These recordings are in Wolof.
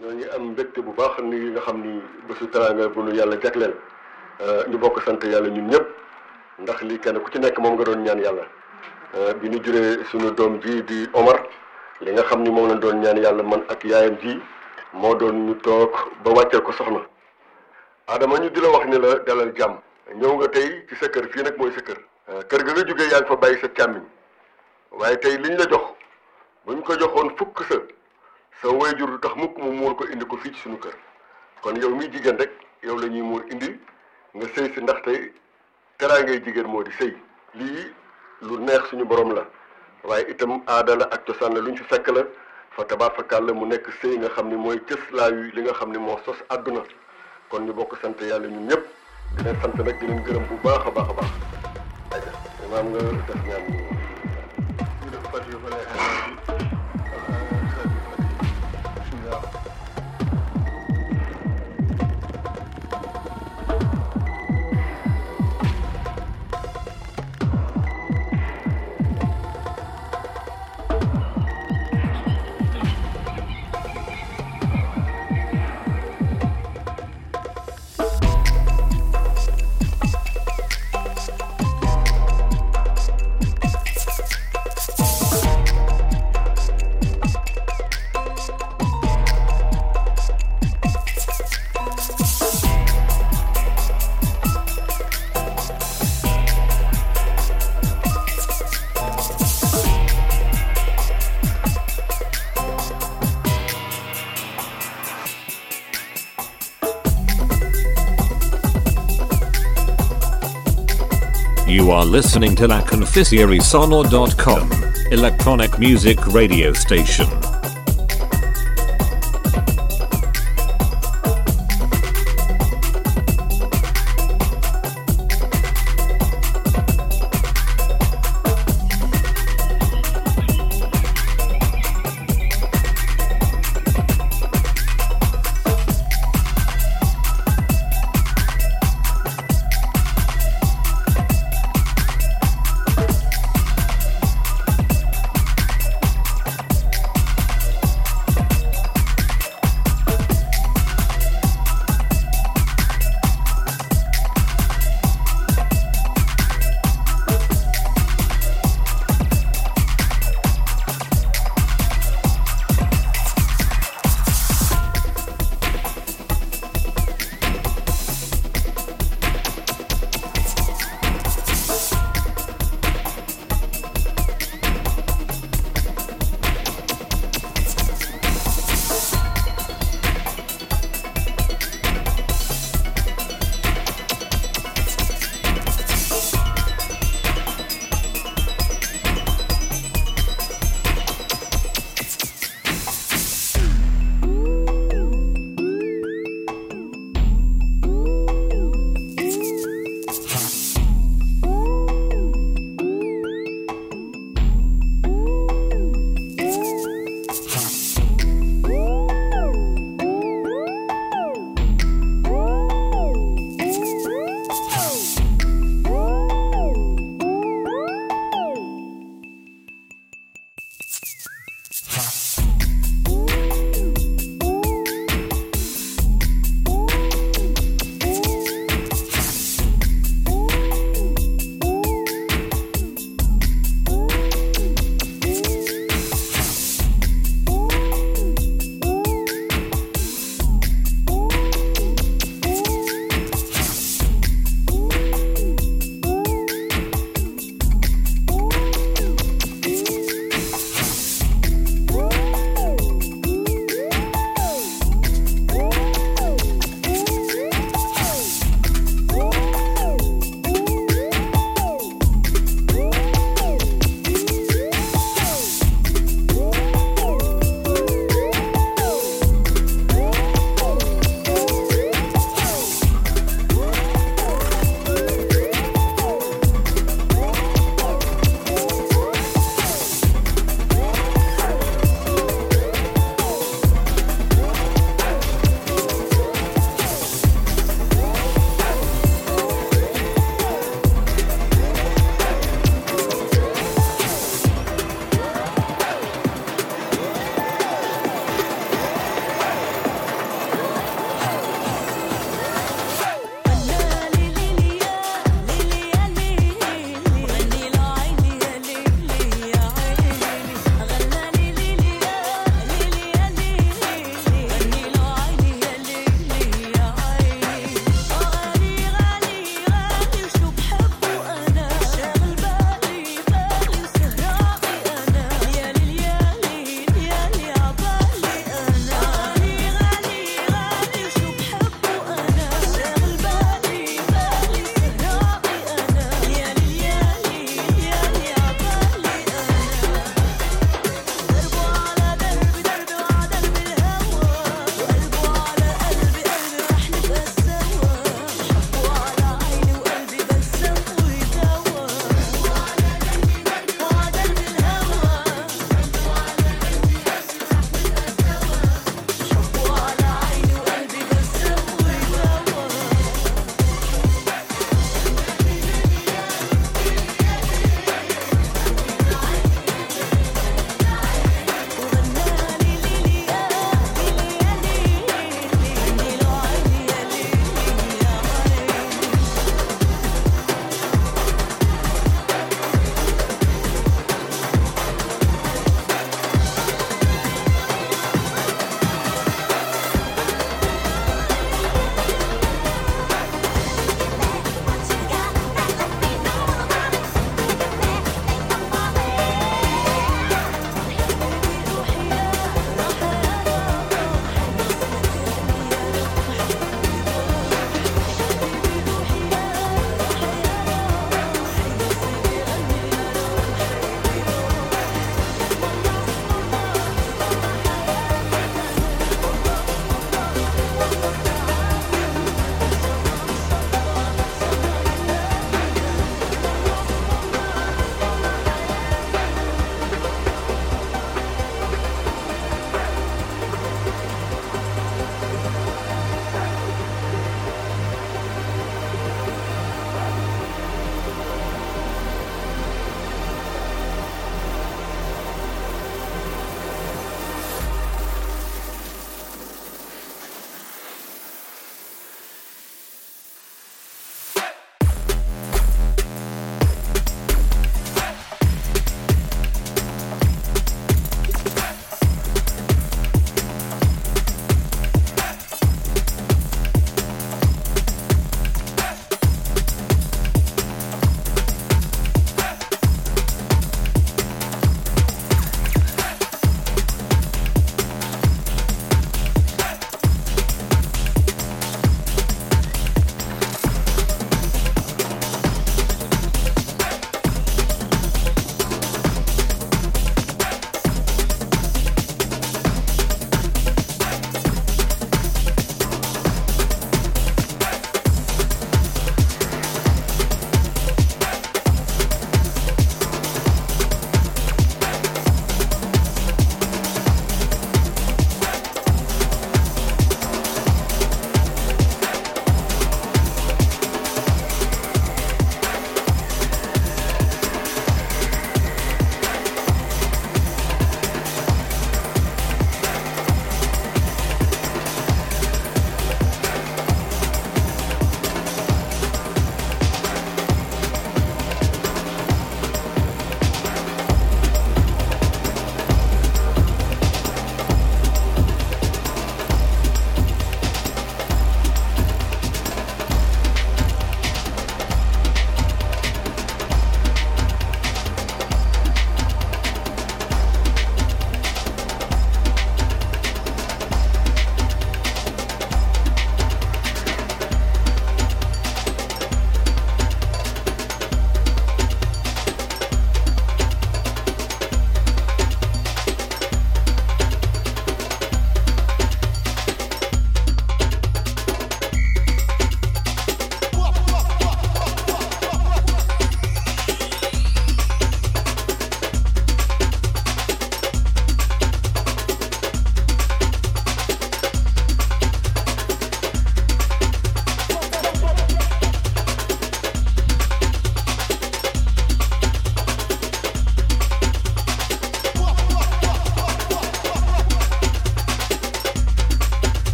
ñoo ngi am mbégte bu baax ni nga xam ni bésu teraanga bu nu yàlla jagleel euh, ñu bokk sant yàlla ñun ñëpp ndax lii kenn ku ci nekk moom nga doon ñaan yàlla euh, bi ñu juree suñu doom ji di Omar li nga xam ni moom lañ doon ñaan yàlla man ak yaayam ji moo doon ñu toog ba wàcceel ko soxna Adama ñu di la wax ni la dalal jàmm ñëw nga tey ci sa kër fii nag mooy sa kër euh, kër ga nga jógee yaa ngi fa bàyyi sa càmmiñ waaye tey liñ la jox buñ ko joxoon fukk sa sa wayjur du tax mukk mu muur ko indi ko fii ci suñu kër kon yow miy jigéen rek yow la ñuy muur indi nga sëy si ndaxte teraangay jigéen moo di sëy lii lu neex suñu borom la waaye itam aada la ak cosaan la lu ñu fi fekk la fa tabaarakaal la mu nekk sëy nga xam ni mooy cëslaayu li nga xam ni moo sos àdduna kon ñu bokk sant yàlla ñun ñëpp di leen sant nag di leen gërëm bu baax a baax a baax. aywa imaam nga def ñaan ñu def listening to LaConfisierieSonor.com, electronic music radio station.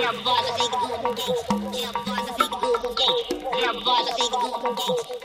Their boys are boom, Golden Gate. Their boys are fake Golden Gate. Their boys are fake Golden Gate.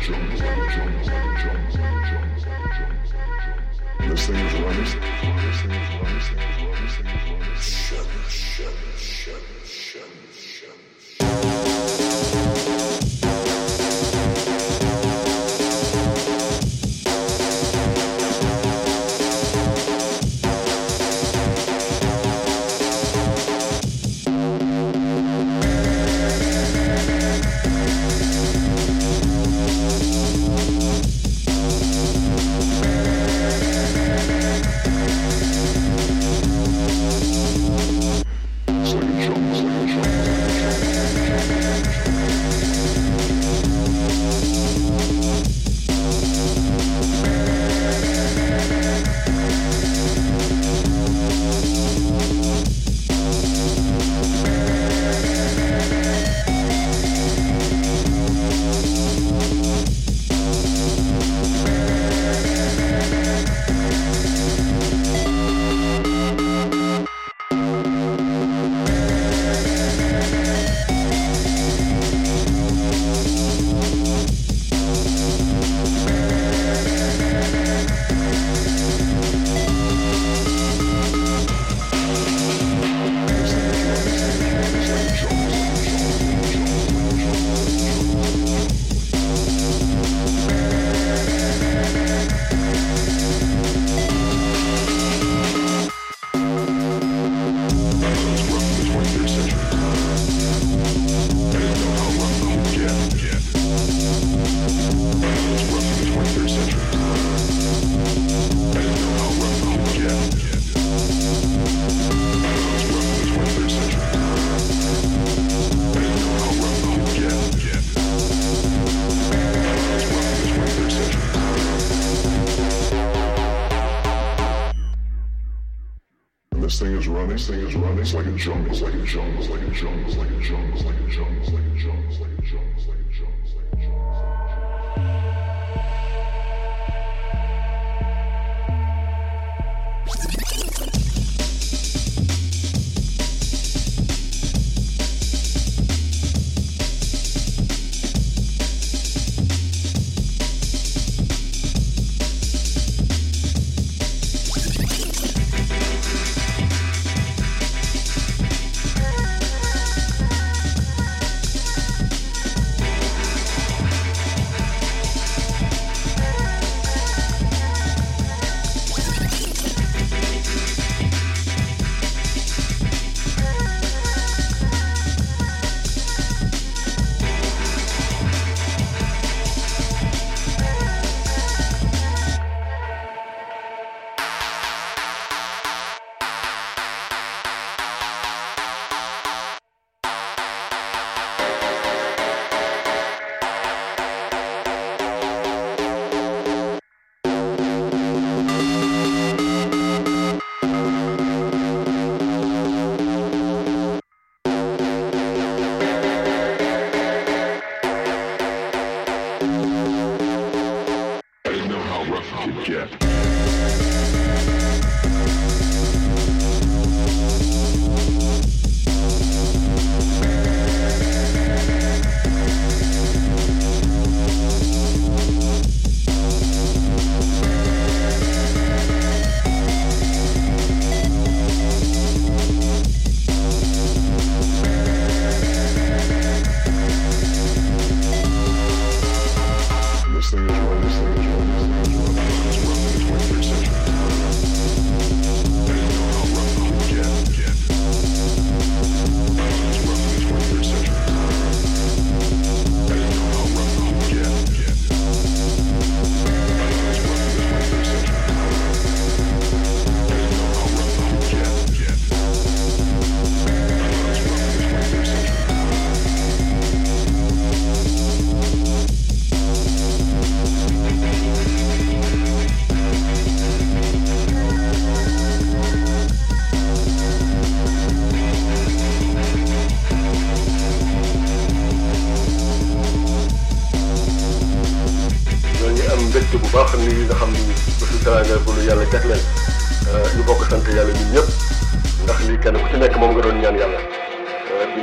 jungle, jungle.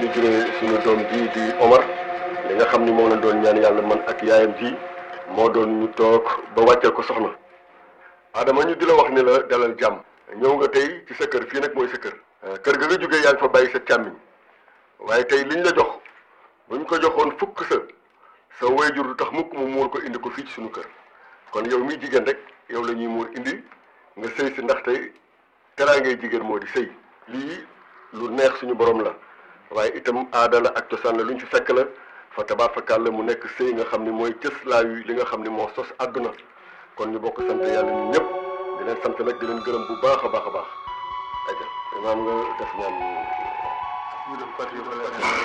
ñu juré suñu doom bi di Omar li nga xamni mo la doon ñaan yalla man ak yaayam fi mo doon ñu tok ba wacce ko soxna adama ñu dila wax ni la dalal jam ñew nga tay ci sa kër fi nak moy sa kër euh, kër ga nga joggé yaang fa bayyi sa chamiñ waye tay liñ la jox buñ ko joxone fukk sa sa wayjur tax mukk mu mur ko indi ko fi ci suñu kër kon yow mi jigen rek yow lañuy mur indi nga sey ci ndax tay tara ngay jigen modi sey li lu neex suñu borom la waaye itam aadala ak cosaan la luñ ci fekk la fa tabarfakal la mu nekk sëy nga xam ni mooy cës yu li nga xam ni moo sos àdduna kon ñu bokk sant yàlla ñu ñëpp di leen sant nag di leen gërëm bu baax a baax a baax aja nga def ñaan ñu def fatiha